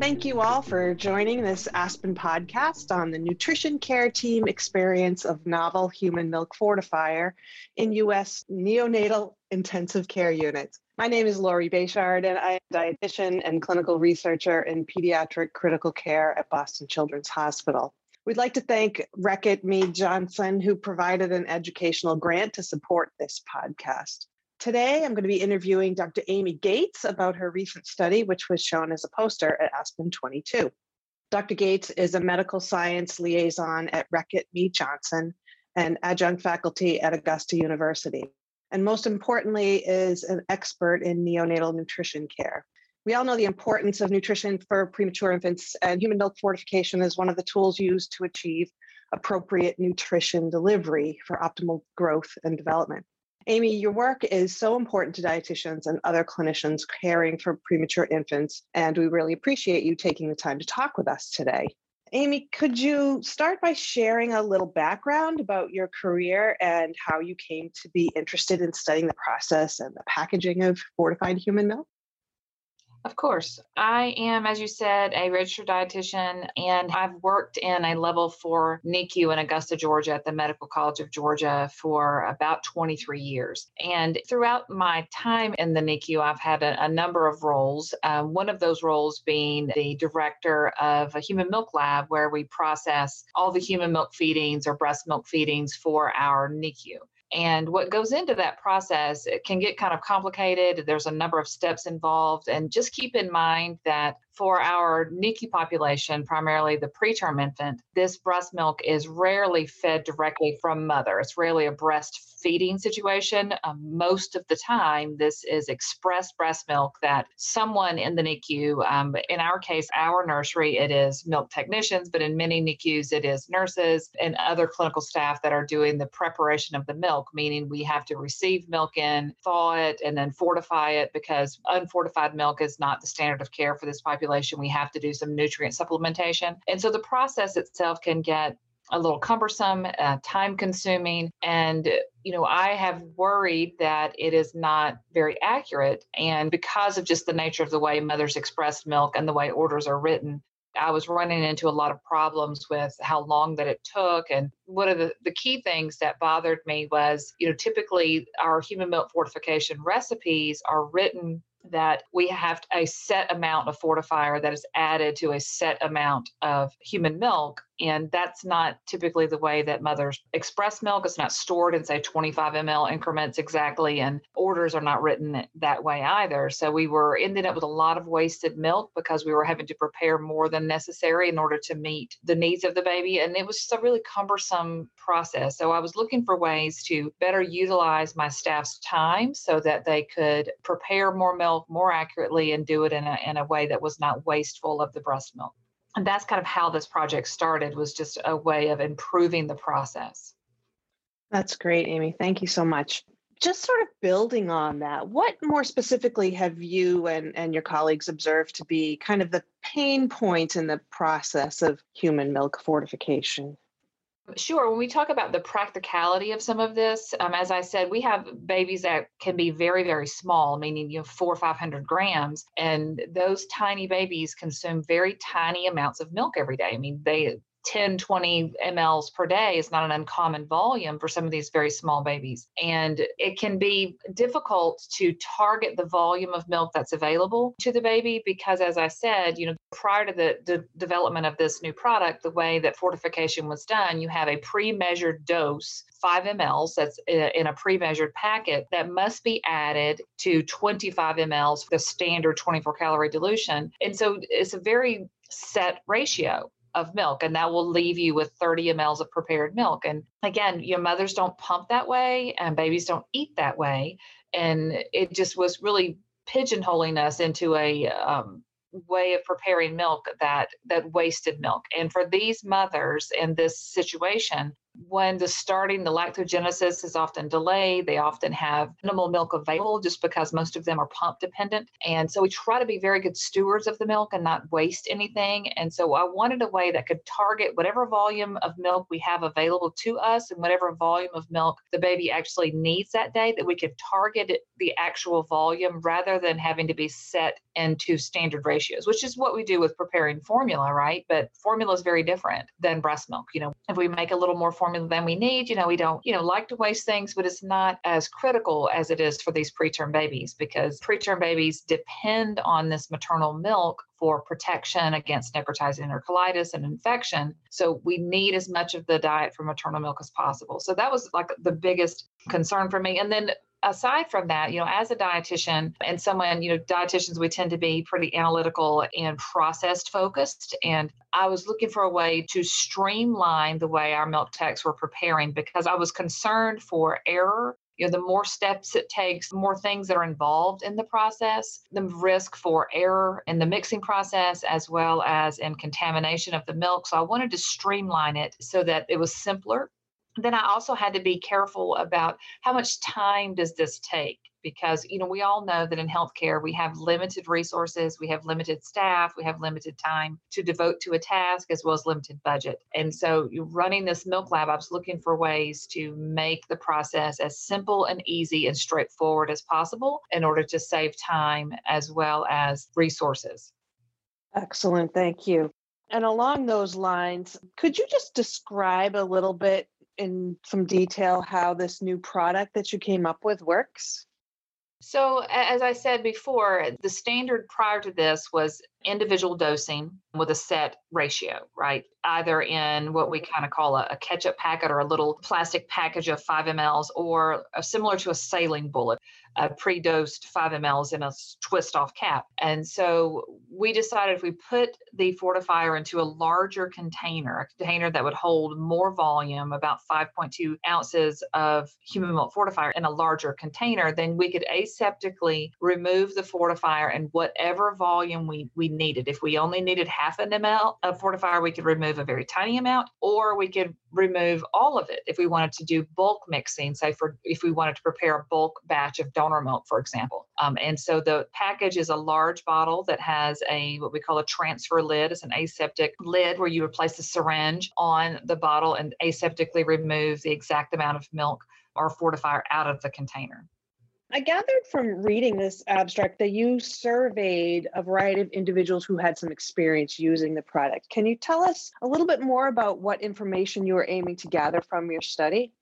Thank you all for joining this Aspen podcast on the nutrition care team experience of novel human milk fortifier in U.S. neonatal intensive care units. My name is Lori Bechard, and I am a dietitian and clinical researcher in pediatric critical care at Boston Children's Hospital. We'd like to thank Reckitt Mead Johnson, who provided an educational grant to support this podcast. Today, I'm going to be interviewing Dr. Amy Gates about her recent study, which was shown as a poster at Aspen 22. Dr. Gates is a medical science liaison at Reckitt Mead Johnson and adjunct faculty at Augusta University. And most importantly, is an expert in neonatal nutrition care. We all know the importance of nutrition for premature infants, and human milk fortification is one of the tools used to achieve appropriate nutrition delivery for optimal growth and development. Amy, your work is so important to dietitians and other clinicians caring for premature infants, and we really appreciate you taking the time to talk with us today. Amy, could you start by sharing a little background about your career and how you came to be interested in studying the process and the packaging of fortified human milk? Of course. I am, as you said, a registered dietitian, and I've worked in a level four NICU in Augusta, Georgia, at the Medical College of Georgia for about 23 years. And throughout my time in the NICU, I've had a, a number of roles. Um, one of those roles being the director of a human milk lab where we process all the human milk feedings or breast milk feedings for our NICU. And what goes into that process, it can get kind of complicated. There's a number of steps involved. And just keep in mind that for our NICU population, primarily the preterm infant, this breast milk is rarely fed directly from mother. It's rarely a breastfeeding situation. Um, most of the time, this is expressed breast milk that someone in the NICU, um, in our case, our nursery, it is milk technicians, but in many NICUs, it is nurses and other clinical staff that are doing the preparation of the milk, meaning we have to receive milk in, thaw it, and then fortify it because unfortified milk is not the standard of care for this population, we have to do some nutrient supplementation. And so the process itself can get a little cumbersome, uh, time consuming. And, you know, I have worried that it is not very accurate. And because of just the nature of the way mothers express milk and the way orders are written, I was running into a lot of problems with how long that it took. And one of the, the key things that bothered me was, you know, typically our human milk fortification recipes are written that we have a set amount of fortifier that is added to a set amount of human milk and that's not typically the way that mothers express milk. It's not stored in, say, 25 ml increments exactly, and orders are not written that way either. So we were ending up with a lot of wasted milk because we were having to prepare more than necessary in order to meet the needs of the baby. And it was just a really cumbersome process. So I was looking for ways to better utilize my staff's time so that they could prepare more milk more accurately and do it in a, in a way that was not wasteful of the breast milk and that's kind of how this project started was just a way of improving the process. That's great amy. Thank you so much. Just sort of building on that what more specifically have you and, and your colleagues observed to be kind of the pain points in the process of human milk fortification Sure. When we talk about the practicality of some of this, um, as I said, we have babies that can be very, very small, meaning you know four or five hundred grams, and those tiny babies consume very tiny amounts of milk every day. I mean, they 10, 20 mLs per day is not an uncommon volume for some of these very small babies. And it can be difficult to target the volume of milk that's available to the baby because, as I said, you know, prior to the, the development of this new product, the way that fortification was done, you have a pre measured dose 5 mLs that's uh, in a pre-measured packet that must be added to 25 mLs the standard 24 calorie dilution and so it's a very set ratio of milk and that will leave you with 30 mLs of prepared milk. And again your mothers don't pump that way and babies don't eat that way. And it just was really pigeonholing us into a um, way of preparing milk that that wasted milk. And for these mothers in this situation when the starting the lactogenesis is often delayed they often have minimal milk available just because most of them are pump dependent. And so we try to be very good stewards of the milk and not waste anything. And so i wanted a way that could target whatever volume of milk we have available to us and whatever volume of milk the baby actually needs that day that we could target the actual volume rather than having to be set into standard ratios which is what we do with preparing formula right? But formula is very different than breast milk you know. If we make a little more formula than we need you know we don't you know like to waste things but it's not as critical as it is for these preterm babies because preterm babies depend on this maternal milk for protection against necrotizing enterocolitis and infection. So we need as much of the diet from maternal milk as possible. So that was like the biggest concern for me. And then aside from that, you know, as a dietitian and someone, you know, dietitians, we tend to be pretty analytical and processed focused. And I was looking for a way to streamline the way our milk techs were preparing because I was concerned for error you know the more steps it takes the more things that are involved in the process the risk for error in the mixing process as well as in contamination of the milk so i wanted to streamline it so that it was simpler then I also had to be careful about how much time does this take because you know we all know that in healthcare we have limited resources, we have limited staff, we have limited time to devote to a task as well as limited budget. And so running this milk lab, I was looking for ways to make the process as simple and easy and straightforward as possible in order to save time as well as resources. Excellent, thank you. And along those lines, could you just describe a little bit in some detail how this new product that you came up with works? So, as I said before, the standard prior to this was individual dosing with a set ratio, right? Either in what we mm-hmm. kind of call a, a ketchup packet or a little plastic package of 5 mLs, or a, similar to a saline bullet, a pre dosed 5 mLs in a twist off cap. And so we decided if we put the fortifier into a larger container, a container that would hold more volume, about 5.2 ounces of human milk fortifier in a larger container, then we could aseptically remove the fortifier and whatever volume we, we needed. If we only needed half an ml of fortifier, we could remove a very tiny amount, or we could remove all of it if we wanted to do bulk mixing, say for if we wanted to prepare a bulk batch of donor milk, for example. Um, and so the package is a large bottle that has a what we call a transfer lid. It's an aseptic lid where you would place the syringe on the bottle and aseptically remove the exact amount of milk or fortifier out of the container. I gathered from reading this abstract that you surveyed a variety of individuals who had some experience using the product. Can you tell us a little bit more about what information you were aiming to gather from your study?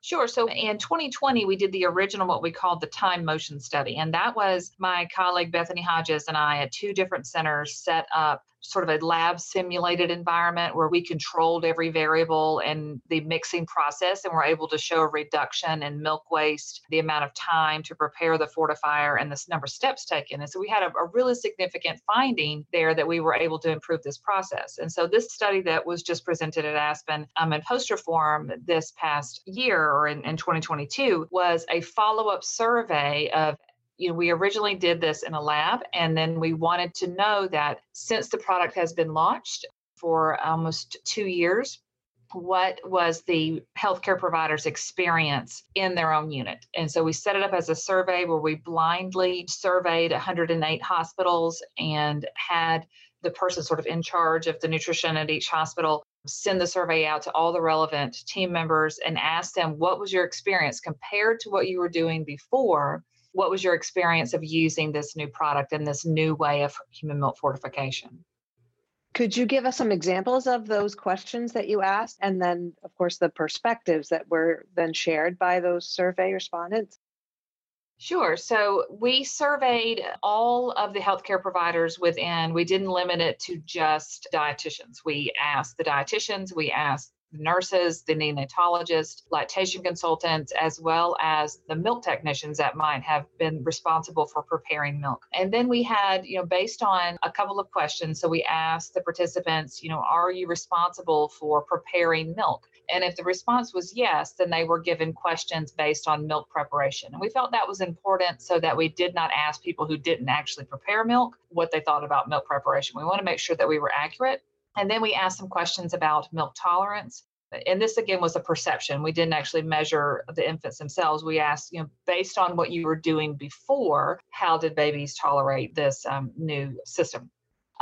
Sure. So in 2020, we did the original, what we called the time motion study. And that was my colleague Bethany Hodges and I at two different centers set up sort of a lab simulated environment where we controlled every variable in the mixing process and were able to show a reduction in milk waste, the amount of time to prepare the fortifier, and the number of steps taken. And so we had a, a really significant finding there that we were able to improve this process. And so this study that was just presented at Aspen um, in poster form this past year or in, in 2022 was a follow up survey of you know, we originally did this in a lab, and then we wanted to know that since the product has been launched for almost two years, what was the healthcare provider's experience in their own unit. And so we set it up as a survey where we blindly surveyed 108 hospitals and had the person sort of in charge of the nutrition at each hospital send the survey out to all the relevant team members and ask them what was your experience compared to what you were doing before what was your experience of using this new product and this new way of human milk fortification? Could you give us some examples of those questions that you asked? And then, of course, the perspectives that were then shared by those survey respondents? Sure. So we surveyed all of the healthcare providers within, we didn't limit it to just dietitians. We asked the dietitians, we asked nurses, the neonatologists, lactation consultants, as well as the milk technicians that might have been responsible for preparing milk. And then we had, you know, based on a couple of questions, so we asked the participants, you know, are you responsible for preparing milk? And if the response was yes, then they were given questions based on milk preparation. And we felt that was important so that we did not ask people who didn't actually prepare milk what they thought about milk preparation. We want to make sure that we were accurate and then we asked some questions about milk tolerance. and this again was a perception. We didn't actually measure the infants themselves. We asked, you know, based on what you were doing before, how did babies tolerate this um, new system?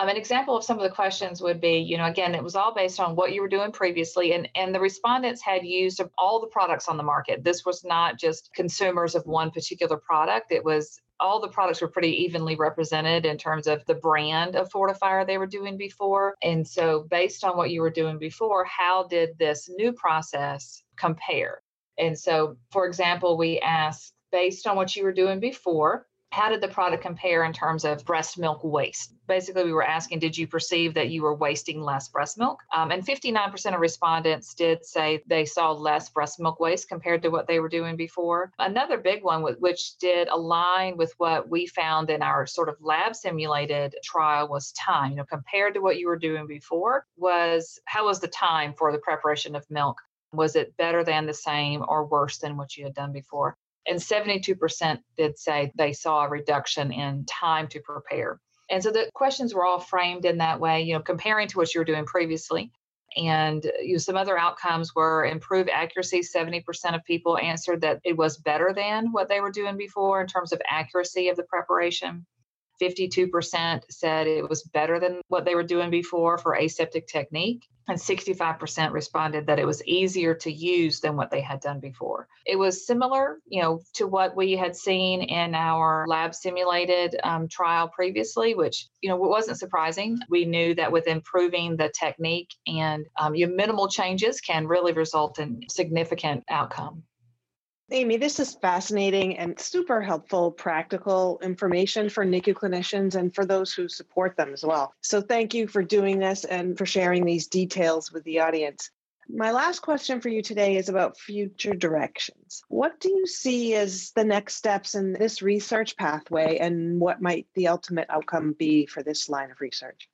Um, an example of some of the questions would be, you know, again, it was all based on what you were doing previously, and and the respondents had used all the products on the market. This was not just consumers of one particular product. It was all the products were pretty evenly represented in terms of the brand of fortifier they were doing before. And so, based on what you were doing before, how did this new process compare? And so, for example, we asked based on what you were doing before, how did the product compare in terms of breast milk waste? Basically, we were asking, did you perceive that you were wasting less breast milk? Um, and 59% of respondents did say they saw less breast milk waste compared to what they were doing before. Another big one, which did align with what we found in our sort of lab simulated trial, was time. You know, compared to what you were doing before, was how was the time for the preparation of milk? Was it better than the same or worse than what you had done before? And 72% did say they saw a reduction in time to prepare. And so the questions were all framed in that way, you know, comparing to what you were doing previously. And uh, you know, some other outcomes were improved accuracy. 70% of people answered that it was better than what they were doing before in terms of accuracy of the preparation. 52% said it was better than what they were doing before for aseptic technique. And 65% responded that it was easier to use than what they had done before. It was similar, you know, to what we had seen in our lab simulated um, trial previously, which, you know, wasn't surprising. We knew that with improving the technique and um, your minimal changes can really result in significant outcome. Amy, this is fascinating and super helpful practical information for NICU clinicians and for those who support them as well. So, thank you for doing this and for sharing these details with the audience. My last question for you today is about future directions. What do you see as the next steps in this research pathway, and what might the ultimate outcome be for this line of research?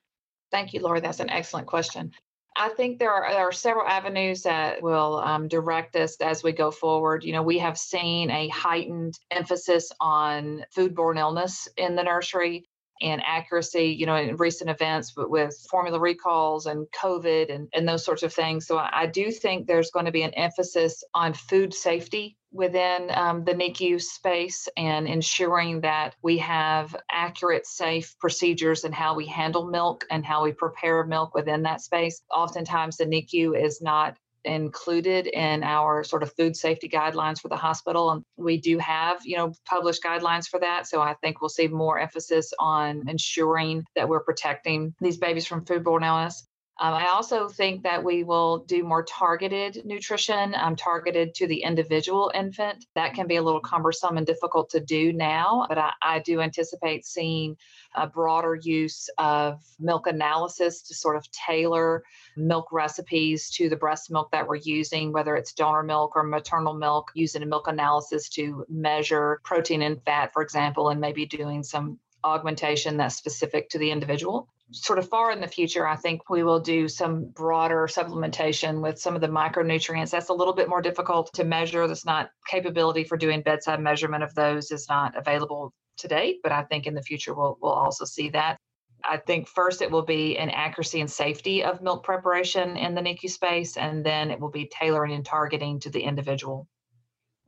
Thank you, Laura. That's an excellent question. I think there are, there are several avenues that will um, direct us as we go forward. You know, we have seen a heightened emphasis on foodborne illness in the nursery and accuracy, you know, in recent events with, with formula recalls and COVID and, and those sorts of things. So I, I do think there's going to be an emphasis on food safety within um, the NICU space and ensuring that we have accurate, safe procedures and how we handle milk and how we prepare milk within that space. Oftentimes, the NICU is not included in our sort of food safety guidelines for the hospital and we do have you know published guidelines for that. So i think we'll see more emphasis on ensuring that we're protecting these babies from foodborne illness um, I also think that we will do more targeted nutrition, um, targeted to the individual infant. That can be a little cumbersome and difficult to do now, but I, I do anticipate seeing a broader use of milk analysis to sort of tailor milk recipes to the breast milk that we're using, whether it's donor milk or maternal milk, using a milk analysis to measure protein and fat, for example, and maybe doing some augmentation that's specific to the individual sort of far in the future, I think we will do some broader supplementation with some of the micronutrients. That's a little bit more difficult to measure. There's not capability for doing bedside measurement of those is not available today, but I think in the future we'll we'll also see that. I think first it will be an accuracy and safety of milk preparation in the NICU space, and then it will be tailoring and targeting to the individual.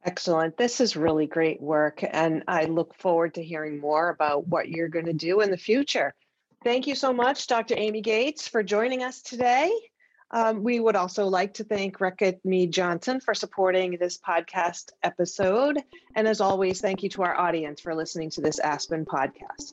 Excellent. This is really great work, and I look forward to hearing more about what you're going to do in the future. Thank you so much, Dr. Amy Gates, for joining us today. Um, we would also like to thank Reckitt Mead Johnson for supporting this podcast episode. And as always, thank you to our audience for listening to this Aspen podcast.